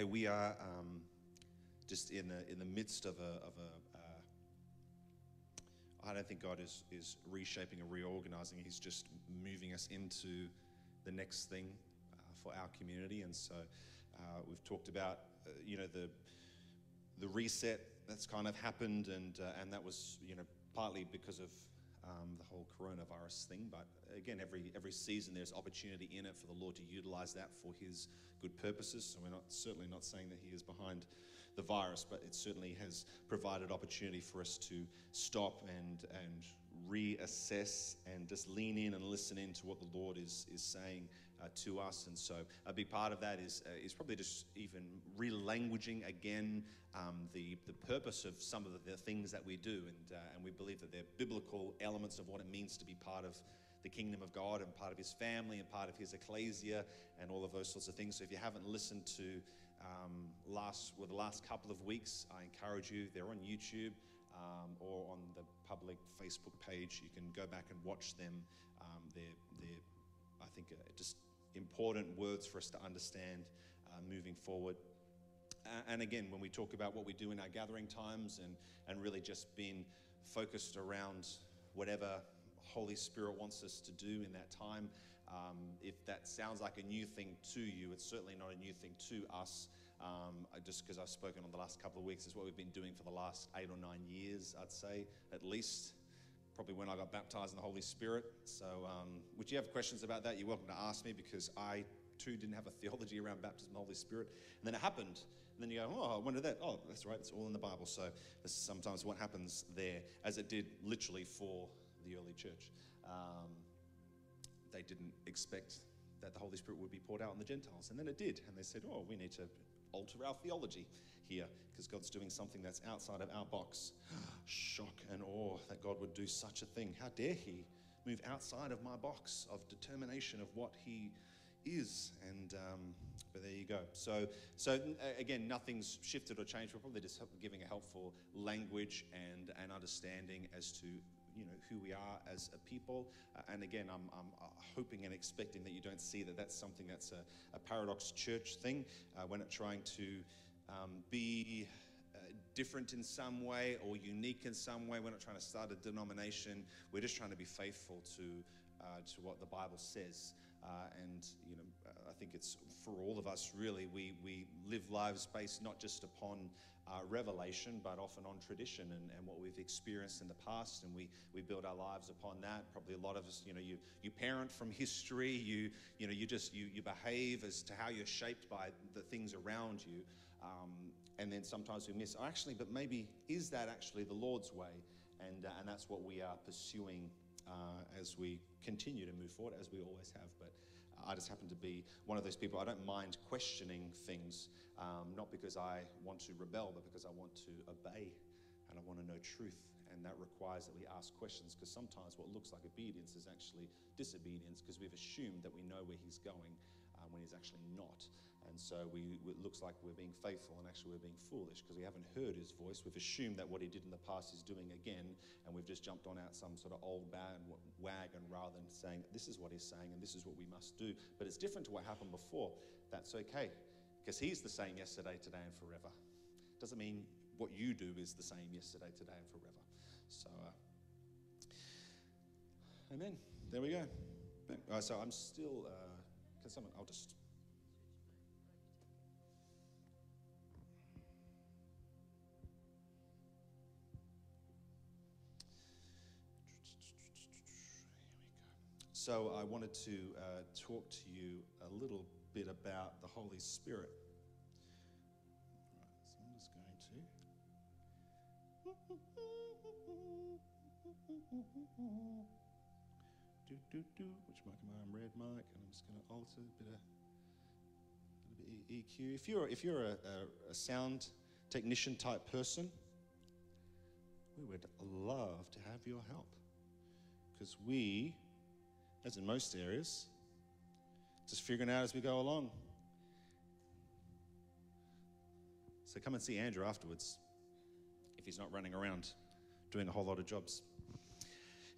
Hey, we are um, just in the, in the midst of a, of a uh, I don't think God is, is reshaping and reorganizing. He's just moving us into the next thing uh, for our community. And so uh, we've talked about, uh, you know, the, the reset that's kind of happened, and, uh, and that was, you know, partly because of um, the whole coronavirus thing. But again, every every season there's opportunity in it for the Lord to utilize that for His good purposes. So we're not certainly not saying that He is behind the virus, but it certainly has provided opportunity for us to stop and and reassess and just lean in and listen in to what the Lord is is saying uh, to us. And so a big part of that is uh, is probably just even relanguaging again um, the the purpose of some of the, things that we do, and uh, and we believe that they're biblical elements of what it means to be part of the kingdom of God and part of his family and part of his ecclesia and all of those sorts of things. So if you haven't listened to um, last well, the last couple of weeks, I encourage you. They're on YouTube. Um, or on the public Facebook page, you can go back and watch them. Um, they're, they're, I think, uh, just important words for us to understand uh, moving forward. And again, when we talk about what we do in our gathering times and, and really just being focused around whatever Holy Spirit wants us to do in that time. Um, if that sounds like a new thing to you, it's certainly not a new thing to us. Um, just because I've spoken on the last couple of weeks, is what we've been doing for the last eight or nine years, I'd say, at least. Probably when I got baptized in the Holy Spirit. So, um, would you have questions about that? You're welcome to ask me because I too didn't have a theology around baptism of the Holy Spirit. And then it happened. And then you go, oh, I wonder that? Oh, that's right, it's all in the Bible. So this is sometimes what happens there, as it did literally for the early church. Um, they didn't expect that the Holy Spirit would be poured out on the Gentiles. And then it did. And they said, oh, we need to alter our theology here because God's doing something that's outside of our box. Shock and awe that God would do such a thing. How dare He move outside of my box of determination of what He is. And um, but there you go. So so again, nothing's shifted or changed. We're probably just giving a helpful language and an understanding as to you know who we are as a people. Uh, and again, I'm, I'm, uh, hoping and expecting that you don't see that that's something that's a, a paradox church thing. Uh, we're not trying to um, be uh, different in some way or unique in some way. We're not trying to start a denomination. We're just trying to be faithful to uh, to what the Bible says. Uh, and you know, I think it's for all of us really. We we live lives based not just upon uh, revelation, but often on tradition and, and what we've experienced in the past, and we we build our lives upon that. Probably a lot of us, you know, you you parent from history. You you know, you just you you behave as to how you're shaped by the things around you. Um, and then sometimes we miss, actually, but maybe is that actually the Lord's way? And, uh, and that's what we are pursuing uh, as we continue to move forward, as we always have. But I just happen to be one of those people. I don't mind questioning things, um, not because I want to rebel, but because I want to obey and I want to know truth. And that requires that we ask questions because sometimes what looks like obedience is actually disobedience because we've assumed that we know where He's going uh, when He's actually not. And so we, it looks like we're being faithful and actually we're being foolish because we haven't heard his voice. We've assumed that what he did in the past is doing again, and we've just jumped on out some sort of old wagon rather than saying, This is what he's saying and this is what we must do. But it's different to what happened before. That's okay because he's the same yesterday, today, and forever. Doesn't mean what you do is the same yesterday, today, and forever. So, uh, amen. There we go. Uh, so I'm still, uh, can someone, I'll just So I wanted to uh, talk to you a little bit about the Holy Spirit. Right, so I'm just going to. Do, do, do. Which mic am I? I'm red mic, and I'm just going to alter a bit of, a bit of EQ. If you're, if you're a, a, a sound technician type person, we would love to have your help because we as in most areas. Just figuring out as we go along. So come and see Andrew afterwards if he's not running around doing a whole lot of jobs.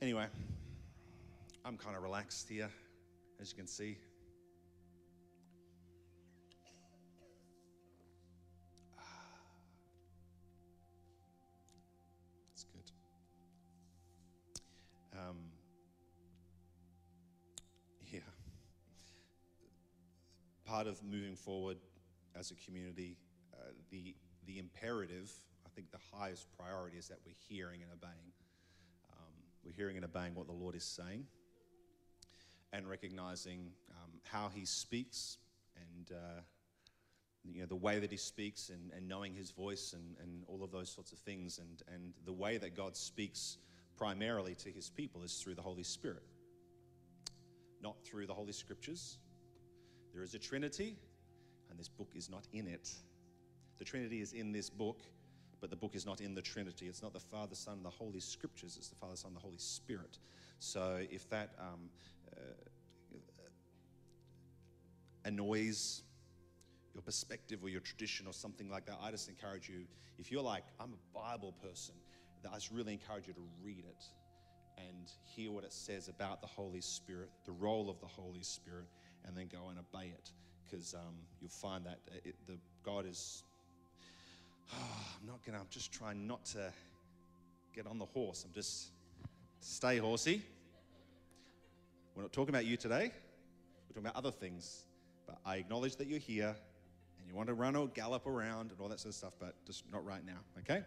Anyway, I'm kind of relaxed here, as you can see. Part of moving forward as a community, uh, the, the imperative, I think the highest priority is that we're hearing and obeying. Um, we're hearing and obeying what the Lord is saying and recognizing um, how He speaks and uh, you know, the way that He speaks and, and knowing His voice and, and all of those sorts of things. And, and the way that God speaks primarily to His people is through the Holy Spirit, not through the Holy Scriptures. There is a Trinity, and this book is not in it. The Trinity is in this book, but the book is not in the Trinity. It's not the Father, Son, and the Holy Scriptures. It's the Father, Son, and the Holy Spirit. So if that um, uh, annoys your perspective or your tradition or something like that, I just encourage you, if you're like, I'm a Bible person, I just really encourage you to read it and hear what it says about the Holy Spirit, the role of the Holy Spirit, and then go and obey it. Because um, you'll find that it, the God is. Oh, I'm not gonna. I'm just trying not to get on the horse. I'm just stay horsey. We're not talking about you today. We're talking about other things. But I acknowledge that you're here and you want to run or gallop around and all that sort of stuff, but just not right now, okay?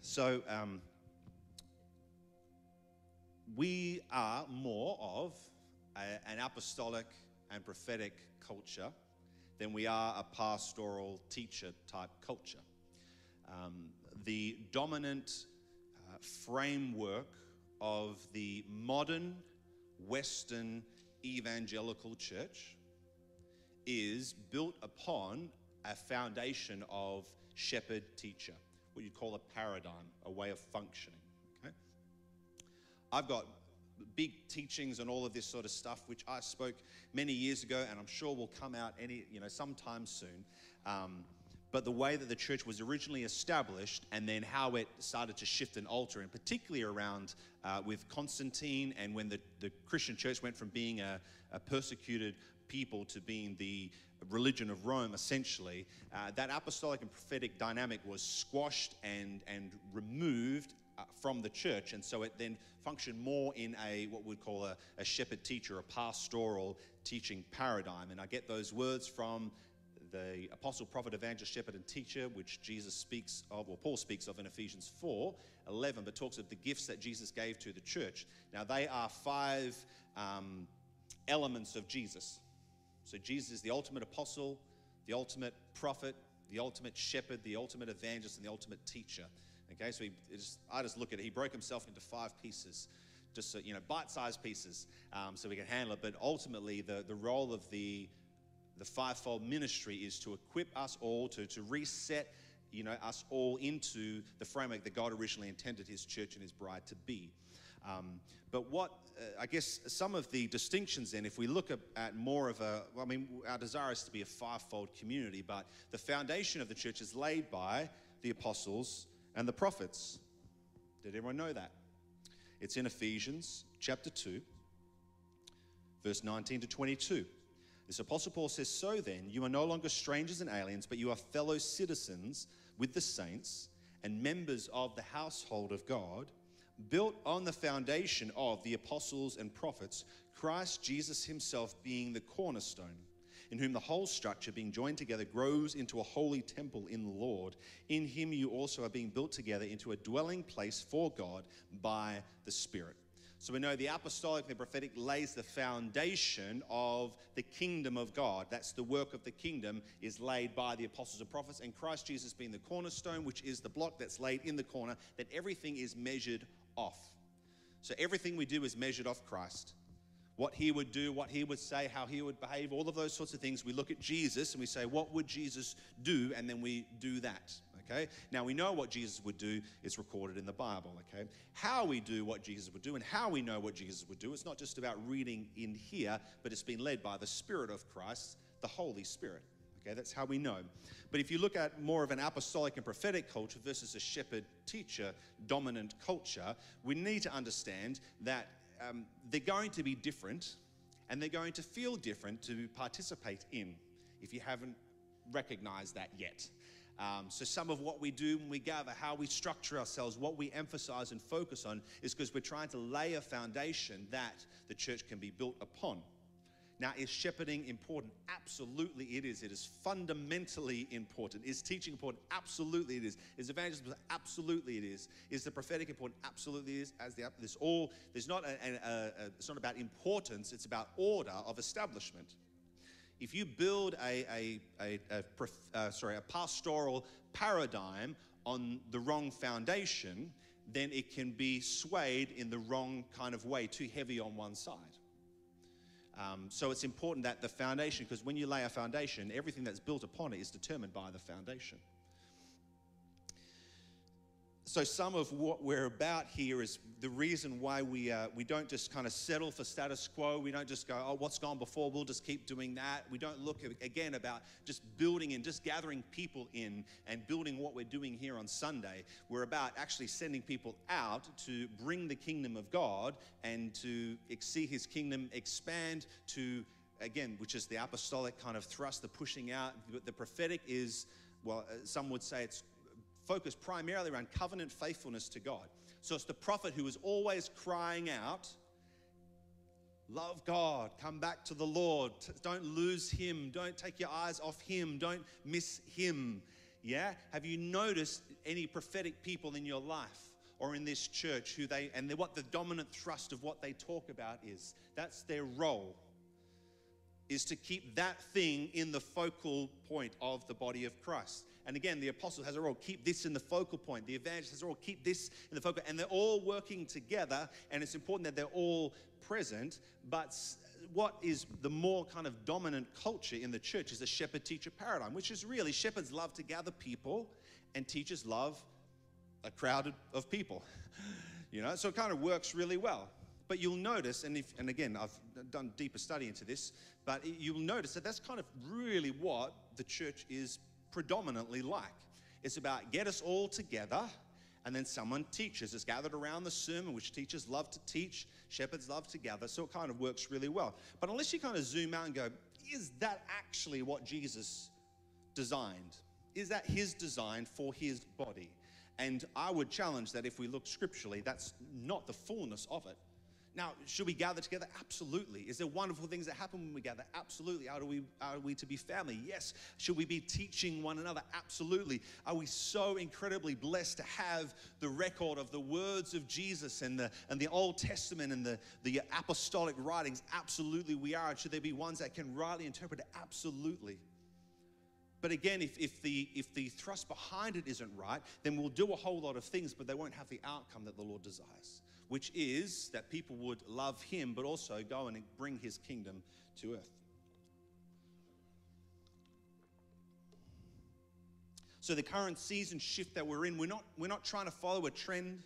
So, um, we are more of a, an apostolic and prophetic culture than we are a pastoral teacher type culture. Um, the dominant uh, framework of the modern Western evangelical church is built upon a foundation of shepherd teacher, what you'd call a paradigm, a way of functioning. Okay? I've got big teachings and all of this sort of stuff, which I spoke many years ago, and I'm sure will come out any, you know, sometime soon. Um, but the way that the church was originally established and then how it started to shift and alter, and particularly around uh, with Constantine and when the, the Christian church went from being a, a persecuted people to being the religion of Rome, essentially, uh, that apostolic and prophetic dynamic was squashed and, and removed uh, from the church. And so it then functioned more in a what we'd call a, a shepherd teacher, a pastoral teaching paradigm. And I get those words from the apostle, prophet, evangelist, shepherd, and teacher, which Jesus speaks of, or Paul speaks of in Ephesians 4 11, but talks of the gifts that Jesus gave to the church. Now, they are five um, elements of Jesus. So, Jesus is the ultimate apostle, the ultimate prophet, the ultimate shepherd, the ultimate evangelist, and the ultimate teacher. Okay, so he just, I just look at it. He broke himself into five pieces, just so, you know, bite-sized pieces, um, so we can handle it. But ultimately, the, the role of the the fivefold ministry is to equip us all to, to reset you know us all into the framework that god originally intended his church and his bride to be um, but what uh, i guess some of the distinctions then if we look at, more of a well, i mean our desire is to be a fivefold community but the foundation of the church is laid by the apostles and the prophets did everyone know that? It's in ephesians chapter 2 verse 19 to 22 this Apostle Paul says, So then, you are no longer strangers and aliens, but you are fellow citizens with the saints and members of the household of God, built on the foundation of the apostles and prophets, Christ Jesus himself being the cornerstone, in whom the whole structure, being joined together, grows into a holy temple in the Lord. In him you also are being built together into a dwelling place for God by the Spirit. So we know the apostolic and the prophetic lays the foundation of the kingdom of God. That's the work of the kingdom is laid by the apostles and prophets, and Christ Jesus being the cornerstone, which is the block that's laid in the corner, that everything is measured off. So everything we do is measured off Christ. What he would do, what he would say, how he would behave, all of those sorts of things. We look at Jesus and we say, what would Jesus do? And then we do that okay? Now we know what Jesus would do is recorded in the Bible, okay? How we do what Jesus would do and how we know what Jesus would do, it's not just about reading in here, but it's been led by the Spirit of Christ, the Holy Spirit. Okay, that's how we know. But if you look at more of an apostolic and prophetic culture versus a shepherd teacher dominant culture, we need to understand that um, they're going to be different and they're going to feel different to participate in if you haven't recognized that yet. Um, so, some of what we do when we gather, how we structure ourselves, what we emphasize and focus on, is because we're trying to lay a foundation that the church can be built upon. Now, is shepherding important? Absolutely it is. It is fundamentally important. Is teaching important? Absolutely it is. Is evangelism? Absolutely it is. Is the prophetic important? Absolutely it is. As the this all there's not a, a, a, it's not about importance. It's about order of establishment. If you build a, a, a, uh, sorry a pastoral paradigm on the wrong foundation, then it can be swayed in the wrong kind of way, too heavy on one side. Um, so it's important that the foundation, because when you lay a foundation, everything that's built upon it is determined by the foundation. So some of what we're about here is the reason why we uh, we don't just kind of settle for status quo. We don't just go, oh, what's gone before? We'll just keep doing that. We don't look again about just building and just gathering people in and building what we're doing here on Sunday. We're about actually sending people out to bring the kingdom of God and to see His kingdom expand to again, which is the apostolic kind of thrust, the pushing out. But the prophetic is well, uh, some would say it's focused primarily around covenant faithfulness to God. So it's the prophet who is always crying out, Love God, come back to the Lord, don't lose Him, don't take your eyes off Him, don't miss Him. Yeah? Have you noticed any prophetic people in your life or in this church who they, and what the dominant thrust of what they talk about is? That's their role is to keep that thing in the focal point of the body of Christ. And again, the apostle has a role, keep this in the focal point. The evangelist has a role, keep this in the focal And they're all working together, and it's important that they're all present. But what is the more kind of dominant culture in the church is a shepherd teacher paradigm, which is really shepherds love to gather people, and teachers love a crowd of people. you know, so it kind of works really well. But you'll notice, and, if, and again, I've done deeper study into this, but you'll notice that that's kind of really what the church is predominantly like. It's about get us all together and then someone teaches. It's gathered around the sermon, which teachers love to teach, shepherds love to gather, so it kind of works really well. But unless you kind of zoom out and go, is that actually what Jesus designed? Is that his design for his body? And I would challenge that if we look scripturally, that's not the fullness of it. Now, should we gather together? Absolutely. Is there wonderful things that happen when we gather? Absolutely. Are we, are we to be family? Yes. Should we be teaching one another? Absolutely. Are we so incredibly blessed to have the record of the words of Jesus and the, and the Old Testament and the, the apostolic writings? Absolutely, we are. Should there be ones that can rightly interpret it? Absolutely. But again, if, if, the, if the thrust behind it isn't right, then we'll do a whole lot of things, but they won't have the outcome that the Lord desires which is that people would love him, but also go and bring his kingdom to earth. So, the current season shift that we're in, we're not, we're not trying to follow a trend.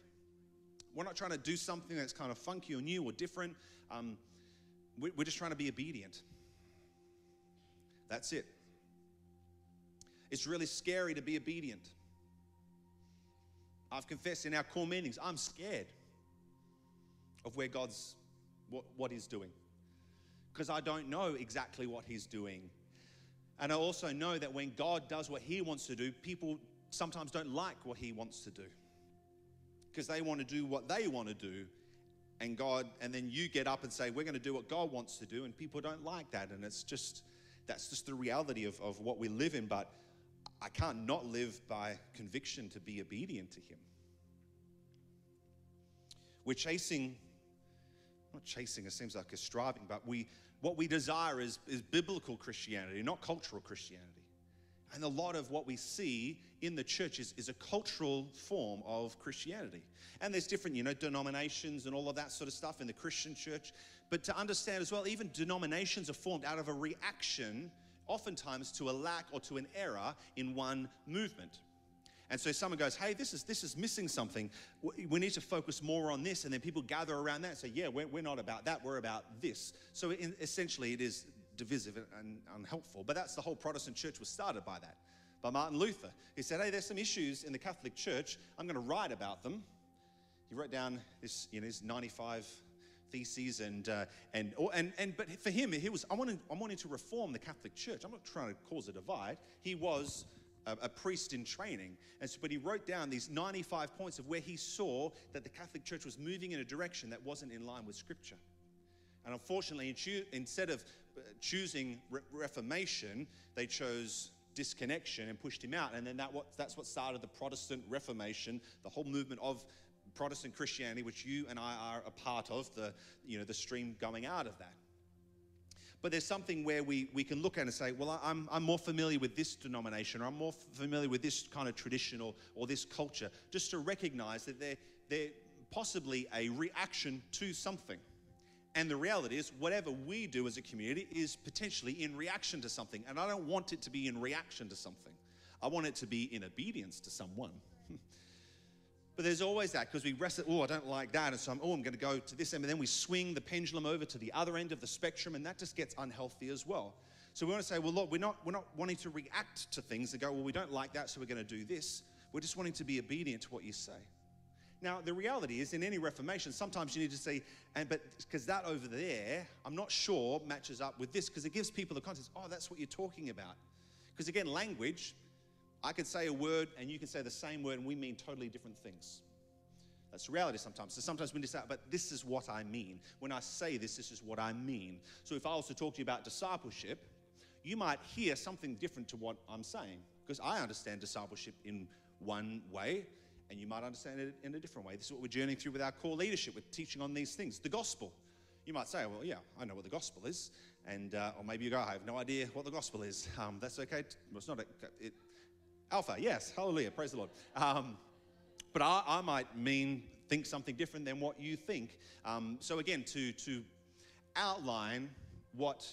We're not trying to do something that's kind of funky or new or different. Um, we're just trying to be obedient. That's it. It's really scary to be obedient. I've confessed in our core meetings, I'm scared of where God's, what, what He's doing. Because I don't know exactly what He's doing. And I also know that when God does what He wants to do, people sometimes don't like what He wants to do. Because they want to do what they want to do. And God, and then you get up and say, We're going to do what God wants to do. And people don't like that. And it's just, that's just the reality of, of what we live in. But I can't not live by conviction to be obedient to Him. We're chasing not chasing, it seems like a striving, but we, what we desire is, is biblical Christianity, not cultural Christianity. And a lot of what we see in the church is, is a cultural form of Christianity. And there's different, you know, denominations and all of that sort of stuff in the Christian church. But to understand as well, even denominations are formed out of a reaction, oftentimes to a lack or to an error in one movement. And so someone goes, hey, this is, this is missing something. We need to focus more on this. And then people gather around that and say, yeah, we're, we're not about that. We're about this. So in, essentially, it is divisive and unhelpful. But that's the whole Protestant church was started by that, by Martin Luther. He said, hey, there's some issues in the Catholic Church. I'm going to write about them. He wrote down this, you know, his 95 theses and uh, and and and but for him he was I wanted I wanted to reform the Catholic Church. I'm not trying to cause a divide. He was a, priest in training. And so, but he wrote down these 95 points of where he saw that the Catholic Church was moving in a direction that wasn't in line with Scripture. And unfortunately, instead of uh, choosing re- reformation, they chose disconnection and pushed him out. And then that that's what started the Protestant Reformation, the whole movement of Protestant Christianity, which you and I are a part of, the, you know, the stream going out of that. But there's something where we, we can look at and say, well, I'm, I'm more familiar with this denomination, or I'm more familiar with this kind of tradition or, or this culture, just to recognize that they're, they're possibly a reaction to something. And the reality is, whatever we do as a community is potentially in reaction to something. And I don't want it to be in reaction to something, I want it to be in obedience to someone. But there's always that because we rest it, oh, I don't like that. And so I'm, oh, I'm going to go to this end. And then we swing the pendulum over to the other end of the spectrum, and that just gets unhealthy as well. So we want to say, well, look, we're not, we're not wanting to react to things and go, well, we don't like that, so we're going to do this. We're just wanting to be obedient to what you say. Now, the reality is, in any reformation, sometimes you need to say, and but because that over there, I'm not sure matches up with this, because it gives people the context. Oh, that's what you're talking about. Because again, language I could say a word and you can say the same word and we mean totally different things. That's reality sometimes. So sometimes we just say, but this is what I mean. When I say this, this is what I mean. So if I was to talk to you about discipleship, you might hear something different to what I'm saying because I understand discipleship in one way and you might understand it in a different way. This is what we're journeying through with our core leadership. We're teaching on these things. The gospel. You might say, well, yeah, I know what the gospel is. And, uh, or maybe you go, I have no idea what the gospel is. Um, that's okay. Well, it's not a, it, Alpha, yes, hallelujah, praise the Lord. Um, but I, I, might mean think something different than what you think. Um, so again, to to outline what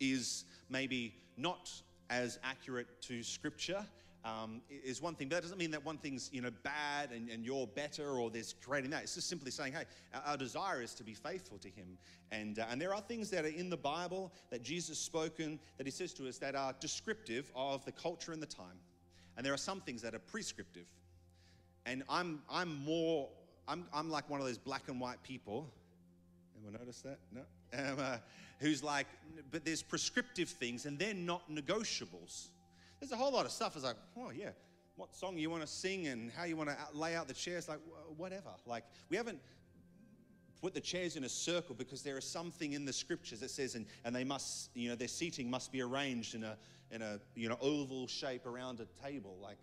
is maybe not as accurate to Scripture um, is one thing, but that doesn't mean that one thing's you know bad and, and you're better or there's creating that. It's just simply saying, hey, our, our desire is to be faithful to Him, and uh, and there are things that are in the Bible that Jesus spoken that He says to us that are descriptive of the culture and the time. And there are some things that are prescriptive. And I'm, I'm more, I'm, I'm like one of those black and white people. Anyone notice that? No? Um, uh, who's like, but there's prescriptive things and they're not negotiables. There's a whole lot of stuff. It's like, oh, yeah, what song you want to sing and how you want to lay out the chairs, like, whatever. Like, we haven't put the chairs in a circle because there is something in the scriptures that says, and, and they must, you know, their seating must be arranged in a, in a you know, oval shape around a table. Like,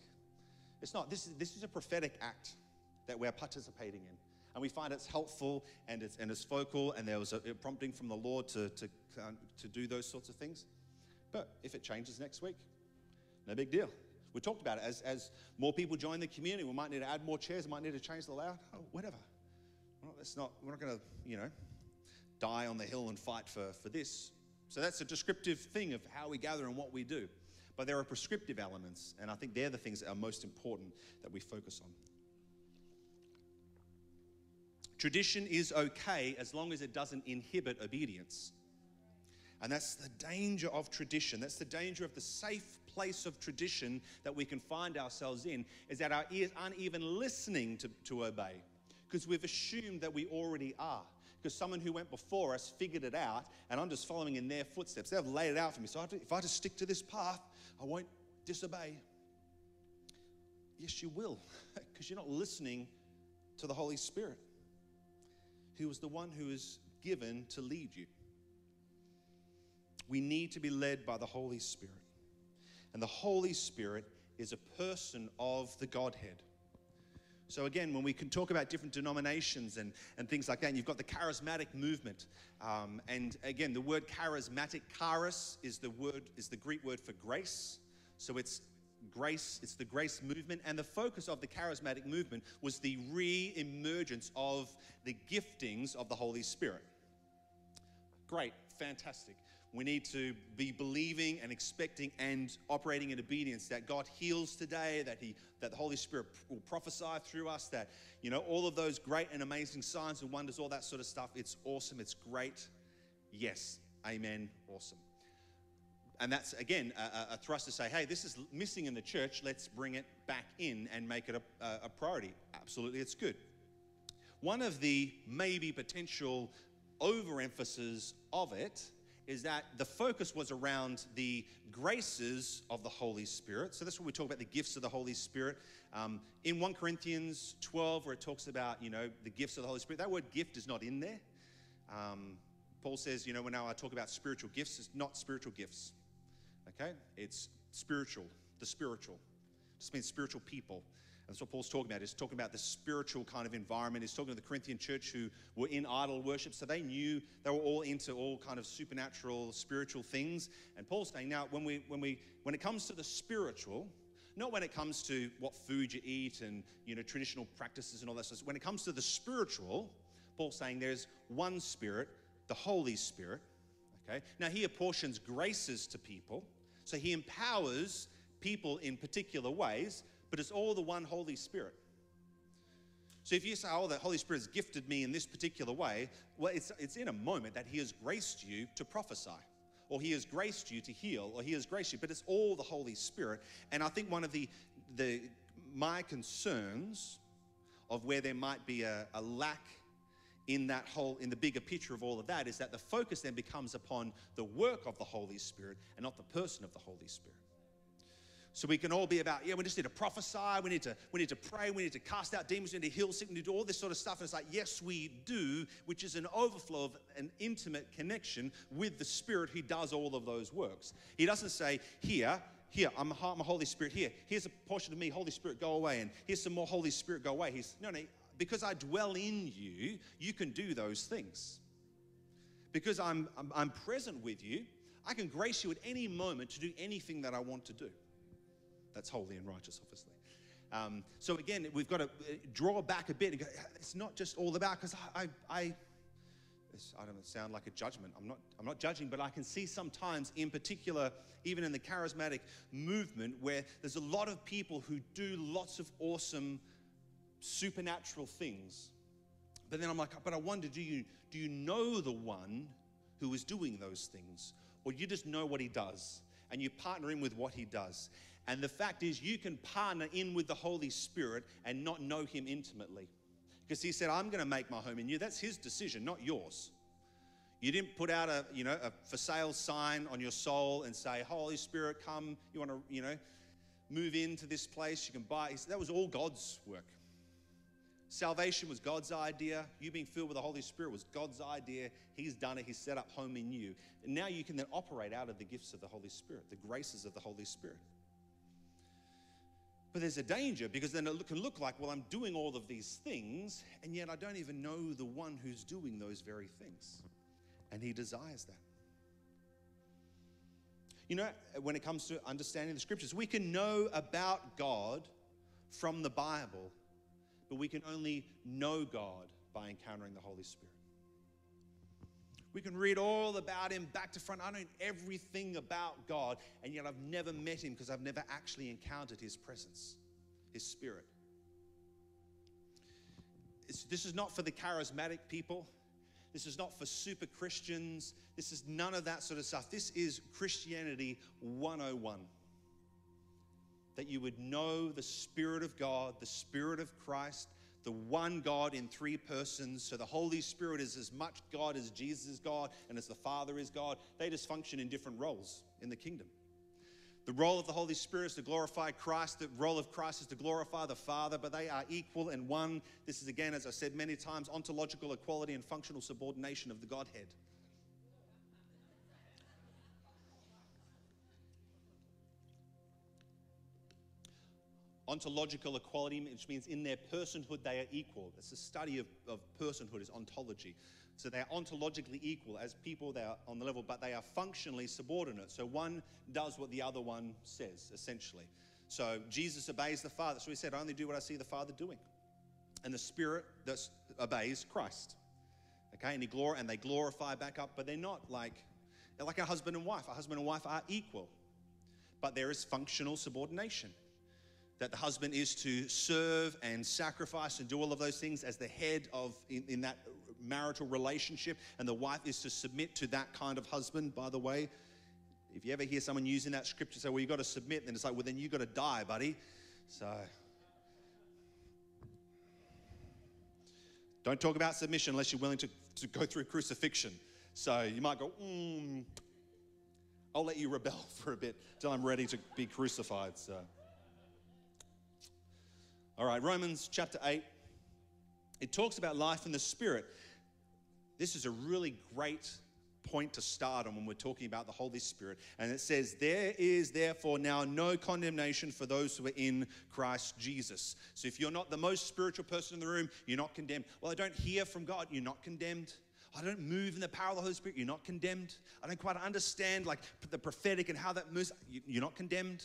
it's not. This is, this is a prophetic act that we're participating in. And we find it's helpful and it's, and it's focal, and there was a, a prompting from the Lord to, to, um, to do those sorts of things. But if it changes next week, no big deal. We talked about it. As, as more people join the community, we might need to add more chairs, we might need to change the layout, oh, whatever. Well, that's not, we're not going to, you know, die on the hill and fight for, for this. So that's a descriptive thing of how we gather and what we do. But there are prescriptive elements, and I think they're the things that are most important that we focus on. Tradition is okay as long as it doesn't inhibit obedience. And that's the danger of tradition. That's the danger of the safe place of tradition that we can find ourselves in, is that our ears aren't even listening to, to obey because we've assumed that we already are because someone who went before us figured it out, and I'm just following in their footsteps. They've laid it out for me. So if I just stick to this path, I won't disobey. Yes, you will, because you're not listening to the Holy Spirit, who is the one who is given to lead you. We need to be led by the Holy Spirit. And the Holy Spirit is a person of the Godhead. So, again, when we can talk about different denominations and, and things like that, and you've got the charismatic movement. Um, and again, the word charismatic, charis, is the word is the Greek word for grace. So it's grace, it's the grace movement. And the focus of the charismatic movement was the re emergence of the giftings of the Holy Spirit. Great, fantastic. We need to be believing and expecting and operating in obedience that God heals today, that He that the Holy Spirit will prophesy through us, that you know, all of those great and amazing signs and wonders, all that sort of stuff. It's awesome, it's great. Yes, amen, awesome. And that's again a, a thrust to say, hey, this is missing in the church, let's bring it back in and make it a, a priority. Absolutely, it's good. One of the maybe potential overemphasis of it is that the focus was around the graces of the Holy Spirit. So that's what we talk about the gifts of the Holy Spirit. Um, in 1 Corinthians 12, where it talks about, you know, the gifts of the Holy Spirit, that word gift is not in there. Um, Paul says, you know, when I talk about spiritual gifts, it's not spiritual gifts. Okay? It's spiritual, the spiritual. It just means spiritual people. That's what Paul's talking about. He's talking about the spiritual kind of environment. He's talking to the Corinthian church who were in idol worship. So they knew they were all into all kind of supernatural, spiritual things. And Paul's saying, now, when we when we when it comes to the spiritual, not when it comes to what food you eat and you know traditional practices and all that stuff. When it comes to the spiritual, Paul's saying there's one spirit, the Holy Spirit. Okay. Now he apportions graces to people. So he empowers people in particular ways, but it's all the one Holy Spirit. So if you say, oh, the Holy Spirit has gifted me in this particular way, well, it's, it's in a moment that He has graced you to prophesy, or He has graced you to heal, or He has graced you, but it's all the Holy Spirit. And I think one of the, the my concerns of where there might be a, a lack in that whole in the bigger picture of all of that is that the focus then becomes upon the work of the holy spirit and not the person of the holy spirit so we can all be about, yeah, we just need to prophesy, we need to, we need to pray, we need to cast out demons, we need to heal sick, we need to do all this sort of stuff. And it's like, yes, we do, which is an overflow of an intimate connection with the Spirit who does all of those works. He doesn't say, here, here, I'm a, I'm a Holy Spirit, here, here's a portion of me, Holy Spirit, go away, and here's some more Holy Spirit, go away. He's, no, no, because I dwell in you, you can do those things. Because I'm, I'm, I'm present with you, I can grace you at any moment to do anything that I want to do. That's holy and righteous, obviously. Um, so again, we've got to uh, draw back a bit and go, it's not just all about, because I, I, I, I don't sound like a judgment. I'm not, I'm not judging, but I can see sometimes, in particular, even in the charismatic movement, where there's a lot of people who do lots of awesome supernatural things. But then I'm like, but I wonder, do you, do you know the one who is doing those things? Or you just know what he does and you partner in with what he does? And the fact is, you can partner in with the Holy Spirit and not know Him intimately. Because He said, I'm going to make my home in you. That's His decision, not yours. You didn't put out a, you know, a for sale sign on your soul and say, Holy Spirit, come. You want to, you know, move into this place. You can buy. That was all God's work. Salvation was God's idea. You being filled with the Holy Spirit was God's idea. He's done it. He's set up home in you. And now you can then operate out of the gifts of the Holy Spirit, the graces of the Holy Spirit. But there's a danger because then it can look like, well, I'm doing all of these things, and yet I don't even know the one who's doing those very things. And he desires that. You know, when it comes to understanding the scriptures, we can know about God from the Bible, but we can only know God by encountering the Holy Spirit. We can read all about him back to front. I know everything about God, and yet I've never met him because I've never actually encountered his presence, his spirit. It's, this is not for the charismatic people. This is not for super Christians. This is none of that sort of stuff. This is Christianity 101. That you would know the Spirit of God, the Spirit of Christ, the one God in three persons. So the Holy Spirit is as much God as Jesus is God and as the Father is God. They just function in different roles in the kingdom. The role of the Holy Spirit is to glorify Christ. The role of Christ is to glorify the Father, but they are equal and one. This is, again, as I said many times, ontological equality and functional subordination of the Godhead. Ontological equality, which means in their personhood they are equal. It's a study of, of personhood, is ontology. So they are ontologically equal as people, they are on the level, but they are functionally subordinate. So one does what the other one says, essentially. So Jesus obeys the Father. So he said, I only do what I see the Father doing. And the Spirit that obeys Christ. Okay, and, he glor- and they glorify back up, but they're not like, they're like a husband and wife. A husband and wife are equal, but there is functional subordination that the husband is to serve and sacrifice and do all of those things as the head of in, in, that marital relationship and the wife is to submit to that kind of husband by the way. If you ever hear someone using that scripture say well you've got to submit then it's like well then you've got to die buddy. So don't talk about submission unless you're willing to, to go through crucifixion. So you might go mm, i'll let you rebel for a bit till i'm ready to be crucified so all right, Romans chapter 8. It talks about life in the Spirit. This is a really great point to start on when we're talking about the Holy Spirit. And it says, There is therefore now no condemnation for those who are in Christ Jesus. So if you're not the most spiritual person in the room, you're not condemned. Well, I don't hear from God, you're not condemned. I don't move in the power of the Holy Spirit, you're not condemned. I don't quite understand like the prophetic and how that moves, you're not condemned.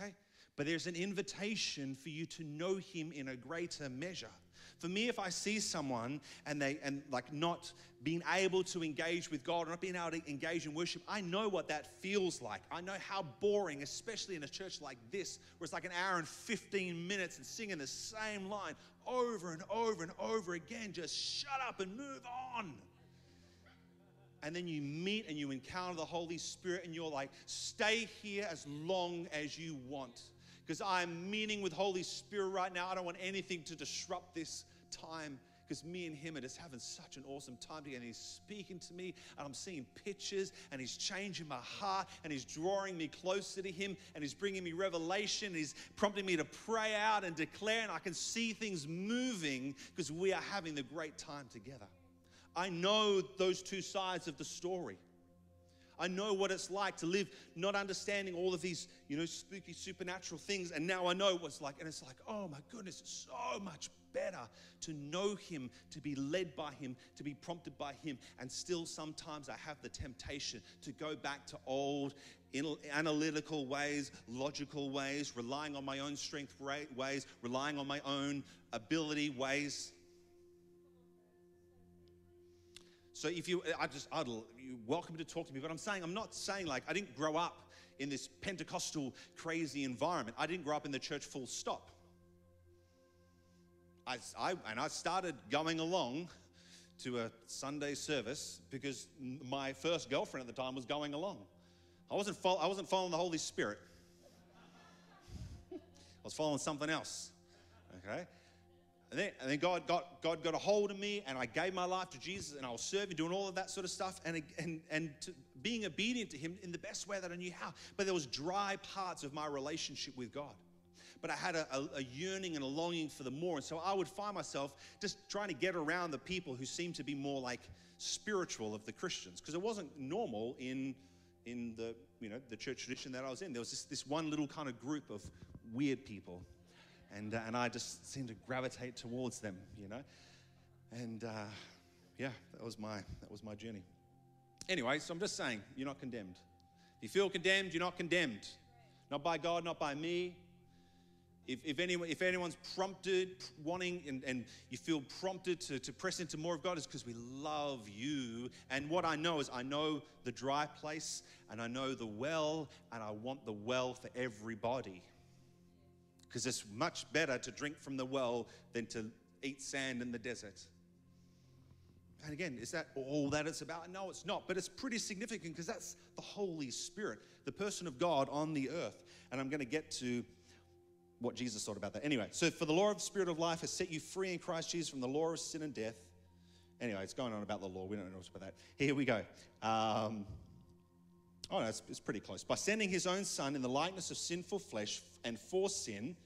Okay? But there's an invitation for you to know Him in a greater measure. For me, if I see someone and they and like not being able to engage with God or not being able to engage in worship, I know what that feels like. I know how boring, especially in a church like this, where it's like an hour and 15 minutes and singing the same line over and over and over again. Just shut up and move on. And then you meet and you encounter the Holy Spirit, and you're like, stay here as long as you want because I'm meeting with Holy Spirit right now. I don't want anything to disrupt this time because me and him are just having such an awesome time together. And he's speaking to me, and I'm seeing pictures, and he's changing my heart, and he's drawing me closer to him, and he's bringing me revelation. He's prompting me to pray out and declare, and I can see things moving because we are having the great time together. I know those two sides of the story. I know what it's like to live not understanding all of these, you know, spooky supernatural things. And now I know what's like. And it's like, oh my goodness, it's so much better to know Him, to be led by Him, to be prompted by Him. And still, sometimes I have the temptation to go back to old analytical ways, logical ways, relying on my own strength ways, relying on my own ability ways. So if you, I just, I'd, you're welcome to talk to me, but I'm saying, I'm not saying like I didn't grow up in this Pentecostal crazy environment. I didn't grow up in the church full stop. I, I, and I started going along to a Sunday service because my first girlfriend at the time was going along. I wasn't, fo- I wasn't following the Holy Spirit. I was following something else. Okay? And then, and then God, got, God got a hold of me, and I gave my life to Jesus, and I was serving, doing all of that sort of stuff, and, and, and being obedient to Him in the best way that I knew how. But there was dry parts of my relationship with God. But I had a, a, a yearning and a longing for the more. And so I would find myself just trying to get around the people who seemed to be more like spiritual of the Christians, because it wasn't normal in, in the, you know, the church tradition that I was in. There was this, this one little kind of group of weird people and, uh, and I just seemed to gravitate towards them, you know. And uh, yeah, that was my that was my journey. Anyway, so I'm just saying, you're not condemned. If you feel condemned, you're not condemned. Not by God, not by me. If, if, anyone, if anyone's prompted, wanting, and, and you feel prompted to, to press into more of God, it's because we love you. And what I know is I know the dry place, and I know the well, and I want the well for everybody because it's much better to drink from the well than to eat sand in the desert. And again, is that all that it's about? No, it's not, but it's pretty significant because that's the Holy Spirit, the person of God on the earth. And I'm going to get to what Jesus thought about that. Anyway, so for the law of the Spirit of life has set you free in Christ Jesus from the law of sin and death. Anyway, it's going on about the law. We don't know much about that. Here we go. Um, oh, no, it's, it's pretty close. By sending his own son in the likeness of sinful flesh and for sin,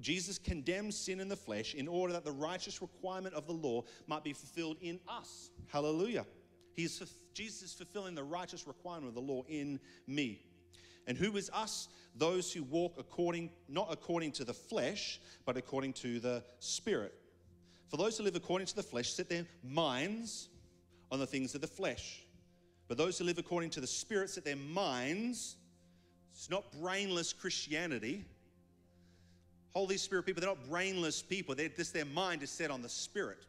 Jesus condemned sin in the flesh in order that the righteous requirement of the law might be fulfilled in us. Hallelujah. He's, Jesus is fulfilling the righteous requirement of the law in me. And who is us? Those who walk according, not according to the flesh, but according to the Spirit. For those who live according to the flesh set their minds on the things of the flesh. But those who live according to the Spirit set their minds, it's not brainless Christianity, Holy Spirit people, they're not brainless people. They're just their mind is set on the Spirit.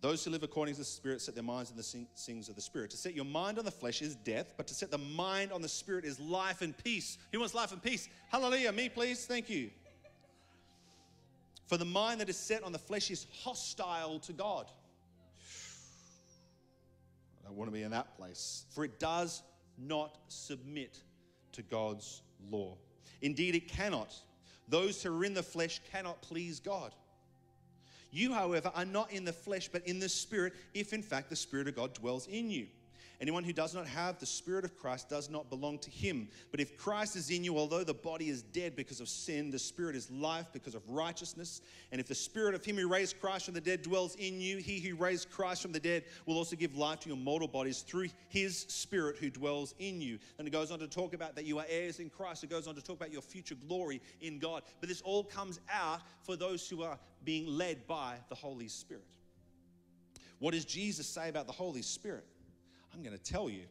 Those who live according to the Spirit set their minds on the things of the Spirit. To set your mind on the flesh is death, but to set the mind on the Spirit is life and peace. Who wants life and peace? Hallelujah. Me, please. Thank you. For the mind that is set on the flesh is hostile to God. I want to be in that place. For it does not submit to God's law. Indeed, it cannot. Those who are in the flesh cannot please God. You, however, are not in the flesh, but in the Spirit, if in fact the Spirit of God dwells in you. Anyone who does not have the Spirit of Christ does not belong to him. But if Christ is in you, although the body is dead because of sin, the Spirit is life because of righteousness. And if the Spirit of him who raised Christ from the dead dwells in you, he who raised Christ from the dead will also give life to your mortal bodies through his Spirit who dwells in you. And it goes on to talk about that you are heirs in Christ. It goes on to talk about your future glory in God. But this all comes out for those who are being led by the Holy Spirit. What does Jesus say about the Holy Spirit? I'm going to tell you.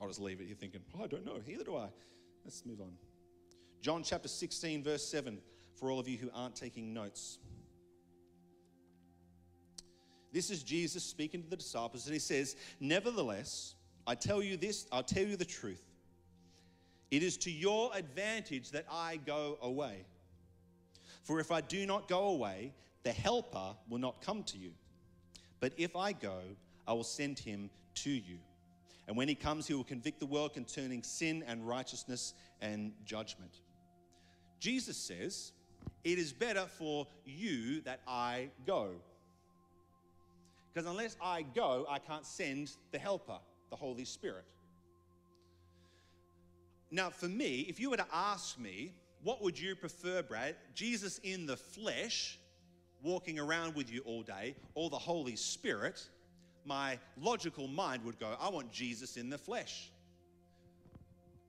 I'll just leave it. You're thinking, oh, I don't know. Either do I. Let's move on. John chapter 16, verse 7, for all of you who aren't taking notes. This is Jesus speaking to the disciples, and he says, Nevertheless, I tell you this, I'll tell you the truth. It is to your advantage that I go away. For if I do not go away, the Helper will not come to you. But if I go, I will send him to you. And when he comes, he will convict the world concerning sin and righteousness and judgment. Jesus says, It is better for you that I go. Because unless I go, I can't send the Helper, the Holy Spirit. Now, for me, if you were to ask me, what would you prefer, Brad? Jesus in the flesh walking around with you all day, or the Holy Spirit, my logical mind would go, I want Jesus in the flesh.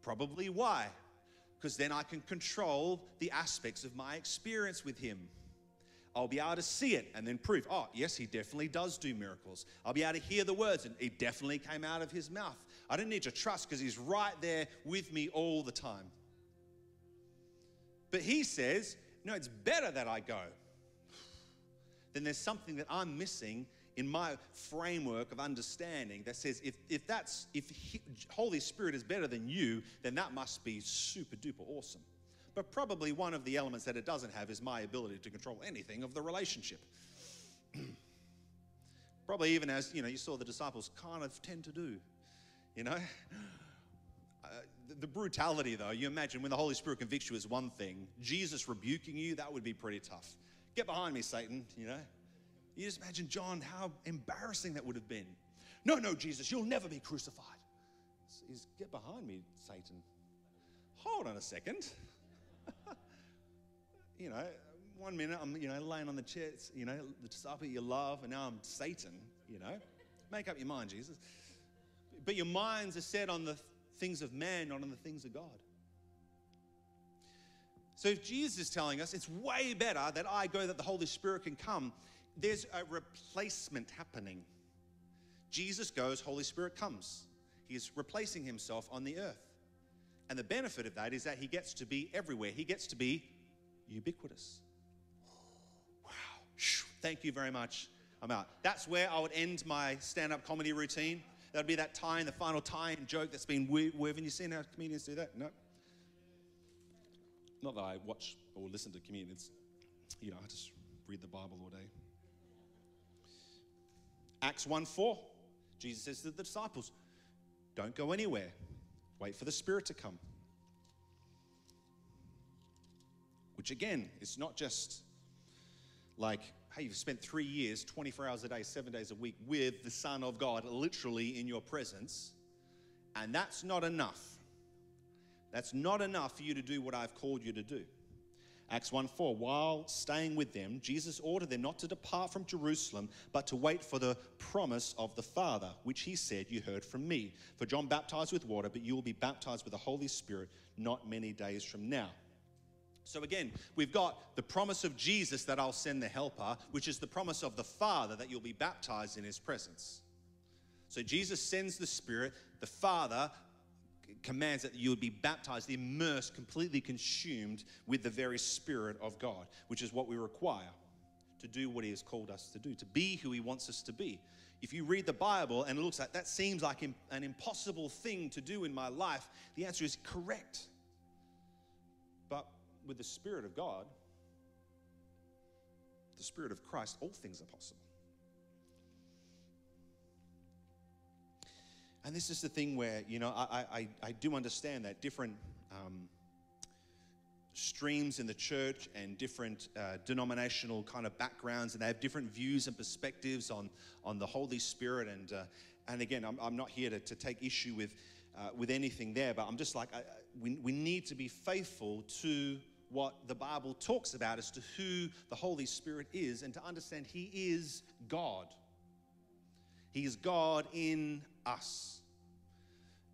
Probably why? Because then I can control the aspects of my experience with Him. I'll be able to see it and then prove, oh, yes, He definitely does do miracles. I'll be able to hear the words and it definitely came out of His mouth. I don't need to trust because He's right there with me all the time. But He says, no, it's better that I go then there's something that I'm missing in my framework of understanding that says if, if that's if holy spirit is better than you then that must be super duper awesome. But probably one of the elements that it doesn't have is my ability to control anything of the relationship. Probably even as you know you saw the disciples kind of tend to do you know? Uh, the brutality though you imagine when the holy spirit convicts you is one thing jesus rebuking you that would be pretty tough Get behind me, Satan, you know. You just imagine, John, how embarrassing that would have been. No, no, Jesus, you'll never be crucified. He's, get behind me, Satan. Hold on a second. you know, one minute I'm, you know, laying on the chair, you know, the disciple you love, and now I'm Satan, you know. Make up your mind, Jesus. But your minds are set on the things of man, not on the things of God. So if Jesus is telling us it's way better that I go that the Holy Spirit can come, there's a replacement happening. Jesus goes, Holy Spirit comes. He's replacing himself on the earth. And the benefit of that is that he gets to be everywhere. He gets to be ubiquitous. Wow. Thank you very much. I'm out. That's where I would end my stand up comedy routine. That'd be that tie in, the final tie in joke that's been woven. You seen how comedians do that? No. Not that I watch or listen to communion, it's, you know, I just read the Bible all day. Acts 1 4, Jesus says to the disciples, Don't go anywhere, wait for the Spirit to come. Which again, it's not just like, hey, you've spent three years, 24 hours a day, seven days a week with the Son of God literally in your presence, and that's not enough. That's not enough for you to do what I've called you to do. Acts 1 4, while staying with them, Jesus ordered them not to depart from Jerusalem, but to wait for the promise of the Father, which he said, You heard from me. For John baptized with water, but you will be baptized with the Holy Spirit not many days from now. So again, we've got the promise of Jesus that I'll send the Helper, which is the promise of the Father that you'll be baptized in his presence. So Jesus sends the Spirit, the Father commands that you would be baptized, immersed, completely consumed with the very Spirit of God, which is what we require to do what He has called us to do, to be who He wants us to be. If you read the Bible and it looks like that seems like an impossible thing to do in my life, the answer is correct. But with the Spirit of God, the Spirit of Christ, all things are possible. And this is the thing where, you know, I, I, I do understand that different um, streams in the church and different uh, denominational kind of backgrounds, and they have different views and perspectives on, on the Holy Spirit. And, uh, and again, I'm, I'm not here to, to take issue with, uh, with anything there, but I'm just like, I, we, we need to be faithful to what the Bible talks about as to who the Holy Spirit is and to understand He is God. He is God in us.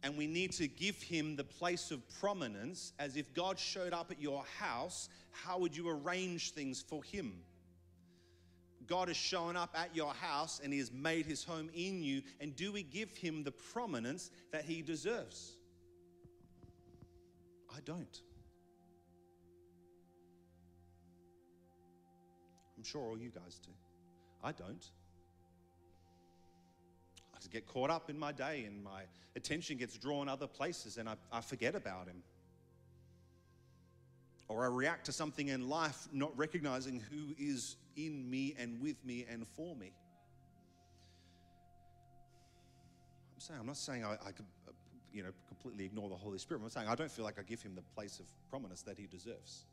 And we need to give Him the place of prominence as if God showed up at your house, how would you arrange things for Him? God has shown up at your house and He has made His home in you. And do we give Him the prominence that He deserves? I don't. I'm sure all you guys do. I don't. I get caught up in my day and my attention gets drawn other places and I, I forget about Him. Or I react to something in life not recognizing who is in me and with me and for me. I'm saying, I'm not saying I, I could, uh, you know, completely ignore the Holy Spirit. I'm saying I don't feel like I give him the place of prominence that he deserves.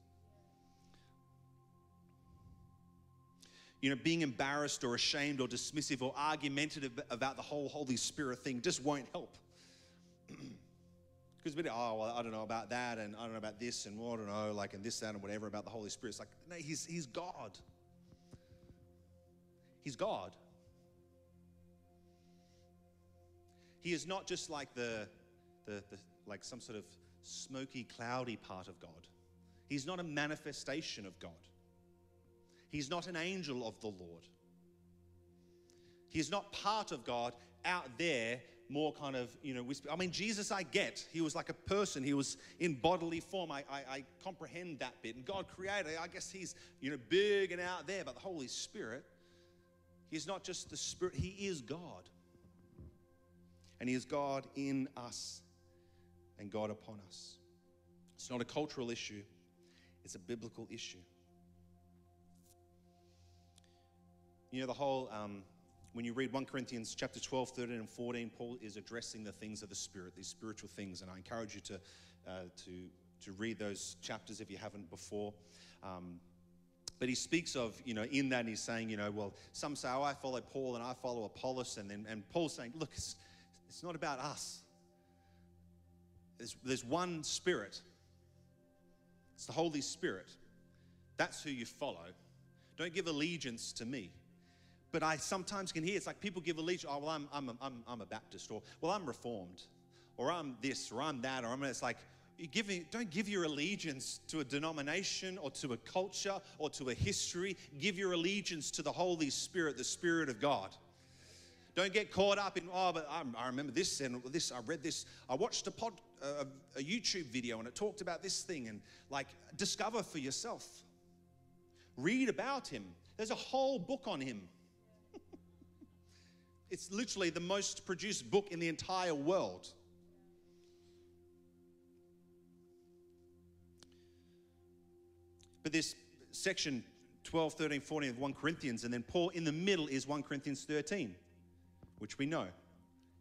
You know, being embarrassed or ashamed or dismissive or argumentative about the whole Holy Spirit thing just won't help. Because we oh, well, I don't know about that, and I don't know about this, and well, I don't know, like, and this, that, and whatever about the Holy Spirit. It's like, no, he's, he's God. He's God. He is not just like the, the, the, like some sort of smoky, cloudy part of God. He's not a manifestation of God. He's not an angel of the Lord. He's not part of God out there, more kind of, you know, whisper. I mean, Jesus, I get. He was like a person. He was in bodily form. I, I, I comprehend that bit. And God created, I guess he's, you know, big and out there. But the Holy Spirit, He's not just the Spirit, He is God. And He is God in us and God upon us. It's not a cultural issue, it's a biblical issue. You know, the whole, um, when you read 1 Corinthians chapter 12, 13, and 14, Paul is addressing the things of the Spirit, these spiritual things. And I encourage you to, uh, to, to read those chapters if you haven't before. Um, but he speaks of, you know, in that he's saying, you know, well, some say, oh, I follow Paul and I follow Apollos. And then and Paul's saying, look, it's, it's not about us. There's, there's one spirit. It's the Holy Spirit. That's who you follow. Don't give allegiance to me. But I sometimes can hear it's like people give allegiance. Oh, well, I'm, I'm, I'm, I'm a Baptist, or well, I'm Reformed, or I'm this, or I'm that, or I'm. It's like don't give your allegiance to a denomination or to a culture or to a history. Give your allegiance to the Holy Spirit, the Spirit of God. Don't get caught up in, oh, but I, I remember this and this, I read this. I watched a, pod, a, a YouTube video and it talked about this thing and like discover for yourself. Read about him. There's a whole book on him. It's literally the most produced book in the entire world. But this section 12, 13, 14 of 1 Corinthians, and then Paul in the middle is 1 Corinthians 13, which we know.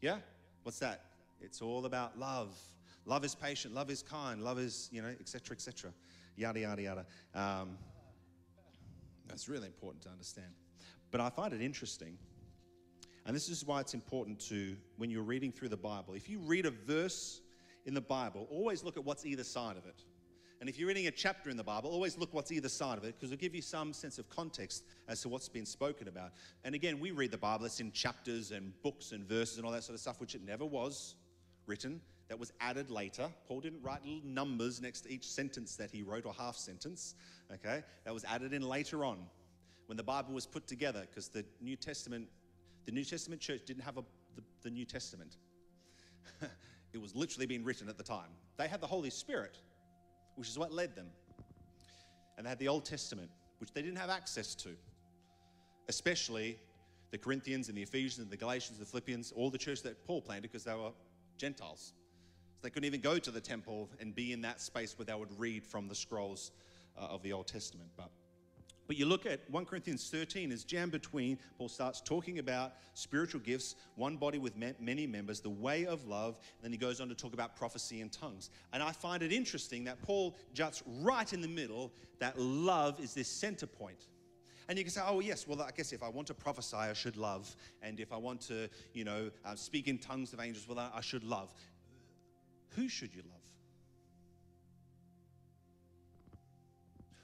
Yeah? What's that? It's all about love. Love is patient, love is kind, love is, you know, etc., etc. Yada, yada, yada. Um, that's really important to understand. But I find it interesting, and this is why it's important to, when you're reading through the Bible, if you read a verse in the Bible, always look at what's either side of it. And if you're reading a chapter in the Bible, always look what's either side of it because it'll give you some sense of context as to what's been spoken about. And again, we read the Bible, it's in chapters and books and verses and all that sort of stuff, which it never was written. That was added later. Paul didn't write little numbers next to each sentence that he wrote or half sentence. Okay? That was added in later on when the Bible was put together because the New Testament, the New Testament church didn't have a, the, the New Testament. it was literally being written at the time. They had the Holy Spirit which is what led them. And they had the Old Testament, which they didn't have access to, especially the Corinthians and the Ephesians and the Galatians and the Philippians, all the church that Paul planted because they were Gentiles. So they couldn't even go to the temple and be in that space where they would read from the scrolls uh, of the Old Testament. But But you look at 1 Corinthians 13 is jammed between, Paul starts talking about spiritual gifts, one body with many members, the way of love, then he goes on to talk about prophecy and tongues. And I find it interesting that Paul juts right in the middle that love is this center point. And you can say, oh, yes, well, I guess if I want to prophesy, I should love. And if I want to, you know, uh, speak in tongues of angels, well, I should love. Who should you love?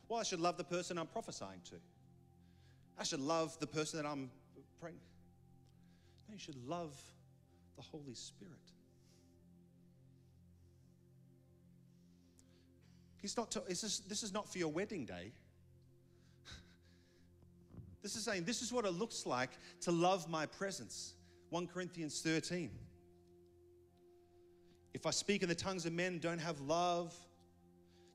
Well, I should love the person I'm prophesying to. I should love the person that I'm praying. No, you should love the Holy Spirit. He's not. To, this, this is not for your wedding day. This is saying this is what it looks like to love my presence. 1 Corinthians 13. If I speak in the tongues of men, don't have love,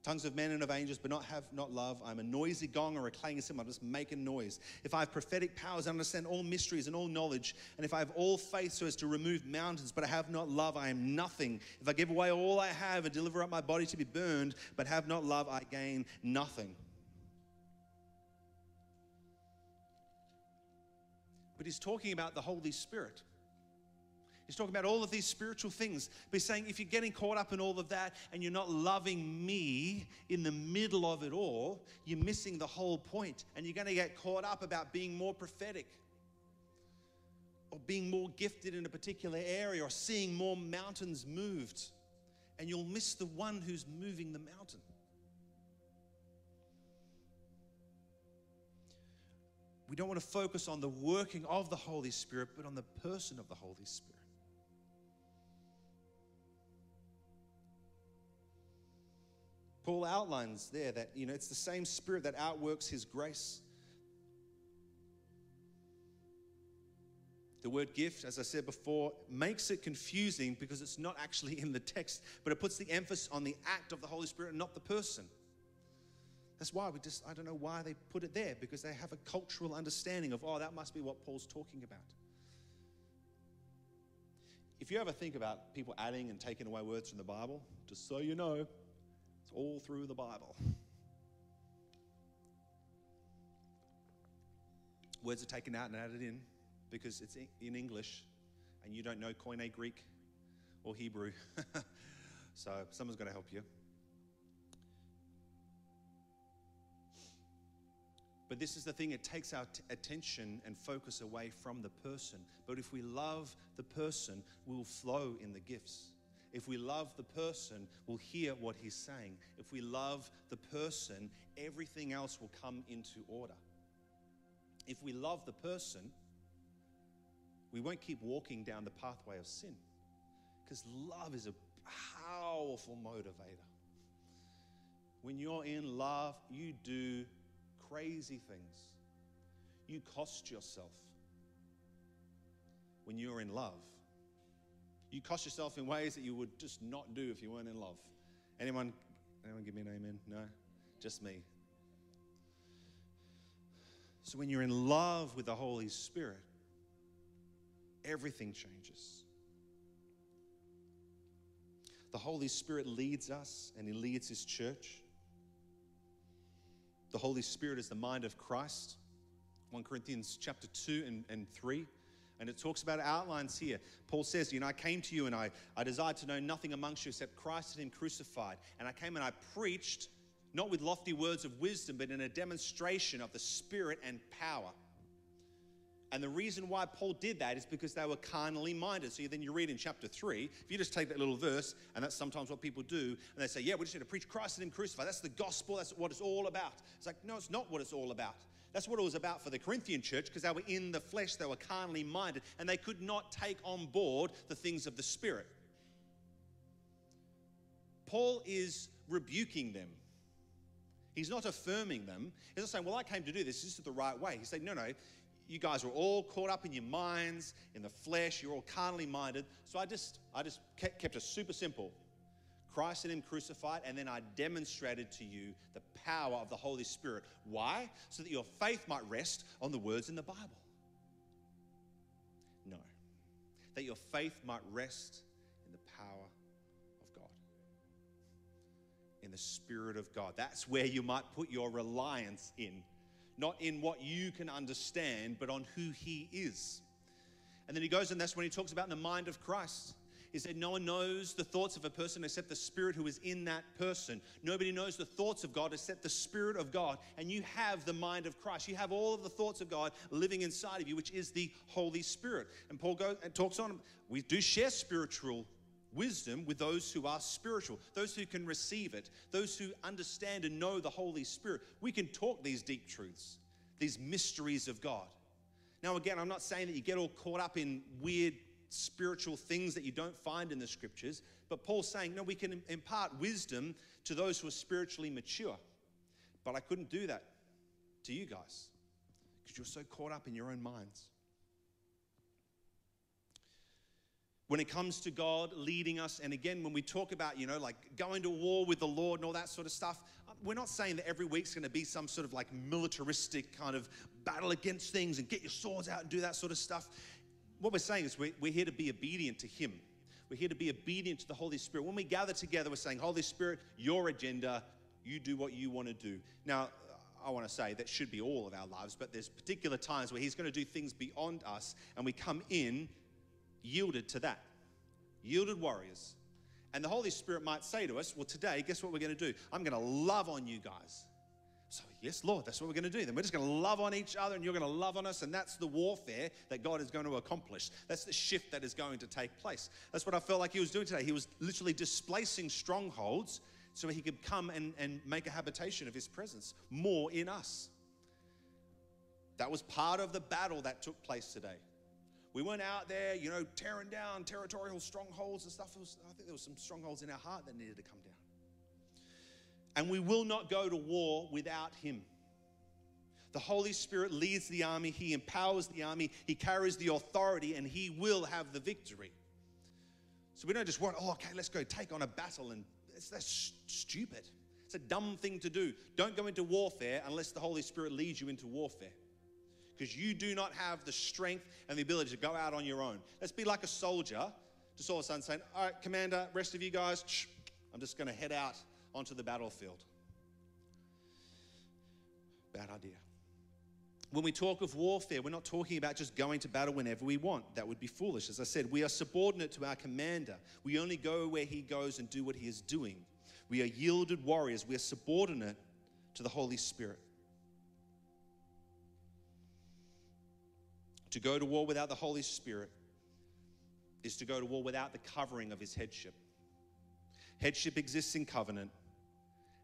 tongues of men and of angels, but not have not love. I'm a noisy gong or a clanging cymbal. I'm just making noise. If I have prophetic powers, I understand all mysteries and all knowledge, and if I have all faith so as to remove mountains, but I have not love, I am nothing. If I give away all I have and deliver up my body to be burned, but have not love, I gain nothing. But he's talking about the Holy Spirit. He's talking about all of these spiritual things. But he's saying if you're getting caught up in all of that and you're not loving me in the middle of it all, you're missing the whole point. And you're going to get caught up about being more prophetic or being more gifted in a particular area or seeing more mountains moved. And you'll miss the one who's moving the mountain. We don't want to focus on the working of the Holy Spirit, but on the person of the Holy Spirit. Paul outlines there that, you know, it's the same spirit that outworks his grace. The word gift, as I said before, makes it confusing because it's not actually in the text, but it puts the emphasis on the act of the Holy Spirit and not the person. That's why we just, I don't know why they put it there, because they have a cultural understanding of, oh, that must be what Paul's talking about. If you ever think about people adding and taking away words from the Bible, just so you know, it's all through the Bible. Words are taken out and added in because it's in English and you don't know Koine Greek or Hebrew. so someone's going to help you. But this is the thing, it takes our t- attention and focus away from the person. But if we love the person, we'll flow in the gifts. If we love the person, we'll hear what he's saying. If we love the person, everything else will come into order. If we love the person, we won't keep walking down the pathway of sin because love is a powerful motivator. When you're in love, you do crazy things. You cost yourself when you're in love. You cost yourself in ways that you would just not do if you weren't in love. Anyone, anyone give me an amen? No? Just me. So when you're in love with the Holy Spirit, everything changes. The Holy Spirit leads us and He leads His church. The Holy Spirit is the mind of Christ. 1 Corinthians chapter 2 and, and 3. And it talks about outlines here. Paul says, You know, I came to you and I, I desired to know nothing amongst you except Christ and Him crucified. And I came and I preached, not with lofty words of wisdom, but in a demonstration of the Spirit and power. And the reason why Paul did that is because they were carnally minded. So then you read in chapter 3, if you just take that little verse, and that's sometimes what people do, and they say, Yeah, we just need to preach Christ and Him crucified. That's the gospel. That's what it's all about. It's like, no, it's not what it's all about. That's what it was about for the Corinthian church because they were in the flesh, they were carnally minded, and they could not take on board the things of the Spirit. Paul is rebuking them. He's not affirming them. He's not saying, Well, I came to do this. This is the right way. He's saying, No, no, you guys were all caught up in your minds, in the flesh. You're all carnally minded. So I just, I just kept it super simple. Christ in Him crucified, and then I demonstrated to you the power of the Holy Spirit. Why? So that your faith might rest on the words in the Bible. No. That your faith might rest in the power of God, in the Spirit of God. That's where you might put your reliance in not in what you can understand, but on who He is. And then he goes, and that's when he talks about the mind of Christ. He said, No one knows the thoughts of a person except the Spirit who is in that person. Nobody knows the thoughts of God except the Spirit of God. And you have the mind of Christ. You have all of the thoughts of God living inside of you, which is the Holy Spirit. And Paul goes and talks on, we do share spiritual wisdom with those who are spiritual, those who can receive it, those who understand and know the Holy Spirit. We can talk these deep truths, these mysteries of God. Now, again, I'm not saying that you get all caught up in weird spiritual things that you don't find in the scriptures, but Paul's saying, no, we can impart wisdom to those who are spiritually mature. But I couldn't do that to you guys because you're so caught up in your own minds. when it comes to God leading us, and again, when we talk about, you know, like going to war with the Lord and all that sort of stuff, uh, we're not saying that every week's going to be some sort of like militaristic kind of battle against things and get your swords out and do that sort of stuff. What we're saying is we're, we're here to be obedient to Him. We're here to be obedient to the Holy Spirit. When we gather together, we're saying, Holy Spirit, your agenda, you do what you want to do. Now, I want to say that should be all of our lives, but there's particular times where He's going to do things beyond us, and we come in yielded to that, yielded warriors. And the Holy Spirit might say to us, Well, today, guess what we're going to do? I'm going to love on you guys. So, yes, Lord, that's what we're going to do. Then we're just going to love on each other and you're going to love on us. And that's the warfare that God is going to accomplish. That's the shift that is going to take place. That's what I felt like He was doing today. He was literally displacing strongholds so He could come and, and make a habitation of His presence more in us. That was part of the battle that took place today. We weren't out there, you know, tearing down territorial strongholds and stuff. Was, I think there was some strongholds in our heart that needed to come down. And we will not go to war without Him. The Holy Spirit leads the army, He empowers the army, He carries the authority, and He will have the victory. So we don't just want, oh, okay, let's go take on a battle, and that's stupid. It's a dumb thing to do. Don't go into warfare unless the Holy Spirit leads you into warfare because you do not have the strength and the ability to go out on your own. Let's be like a soldier, of a sudden saying, All right, Commander, rest of you guys, shh, I'm just going to head out onto the battlefield. Bad idea. When we talk of warfare, we're not talking about just going to battle whenever we want. That would be foolish. As I said, we are subordinate to our commander. We only go where he goes and do what he is doing. We are yielded warriors. We are subordinate to the Holy Spirit. To go to war without the Holy Spirit is to go to war without the covering of his headship. Headship exists in covenant,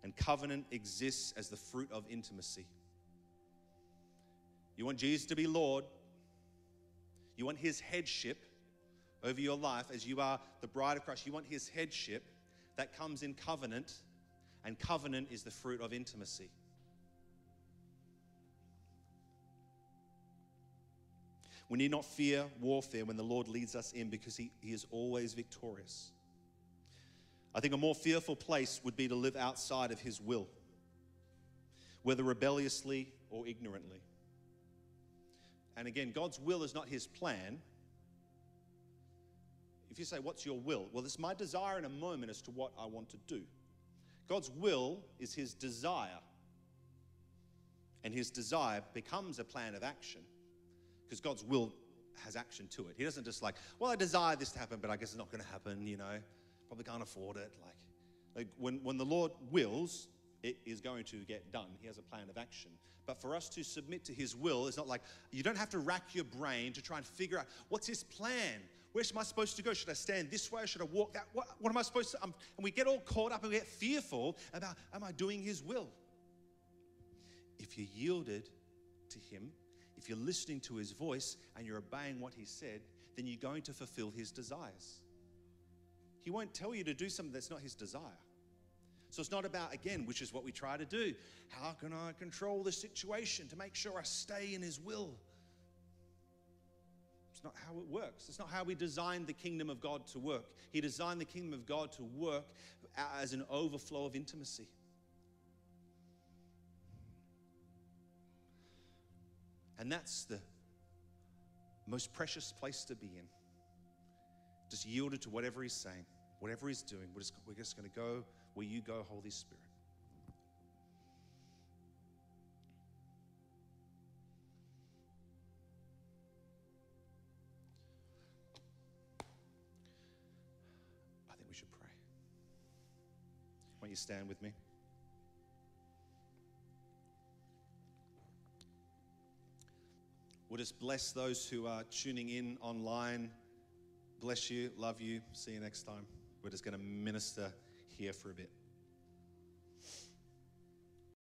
and covenant exists as the fruit of intimacy. You want Jesus to be Lord, you want his headship over your life as you are the bride of Christ. You want his headship that comes in covenant, and covenant is the fruit of intimacy. We need not fear warfare when the Lord leads us in because he, he is always victorious. I think a more fearful place would be to live outside of His will, whether rebelliously or ignorantly. And again, God's will is not His plan. If you say, What's your will? Well, it's my desire in a moment as to what I want to do. God's will is His desire, and His desire becomes a plan of action because God's will has action to it. He doesn't just like, well, I desire this to happen, but I guess it's not going to happen, you know, probably can't afford it. Like, like when, when the Lord wills, it is going to get done. He has a plan of action. But for us to submit to His will, it's not like you don't have to rack your brain to try and figure out what's His plan. Where am I supposed to go? Should I stand this way? Should I walk that? What, what am I supposed to? Um, and we get all caught up and we get fearful about, am I doing His will? If you yielded to Him, if you're listening to his voice and you're obeying what he said, then you're going to fulfill his desires. He won't tell you to do something that's not his desire. So it's not about, again, which is what we try to do. How can I control the situation to make sure I stay in his will? It's not how it works. It's not how we designed the kingdom of God to work. He designed the kingdom of God to work as an overflow of intimacy. And that's the most precious place to be in. Just yielded to whatever He's saying, whatever He's doing, we're just, we're just going to go where you go, Holy Spirit. I think we should pray. Won't you stand with me? We'll just bless those who are tuning in online. Bless you, love you. See you next time. We're just going to minister here for a bit.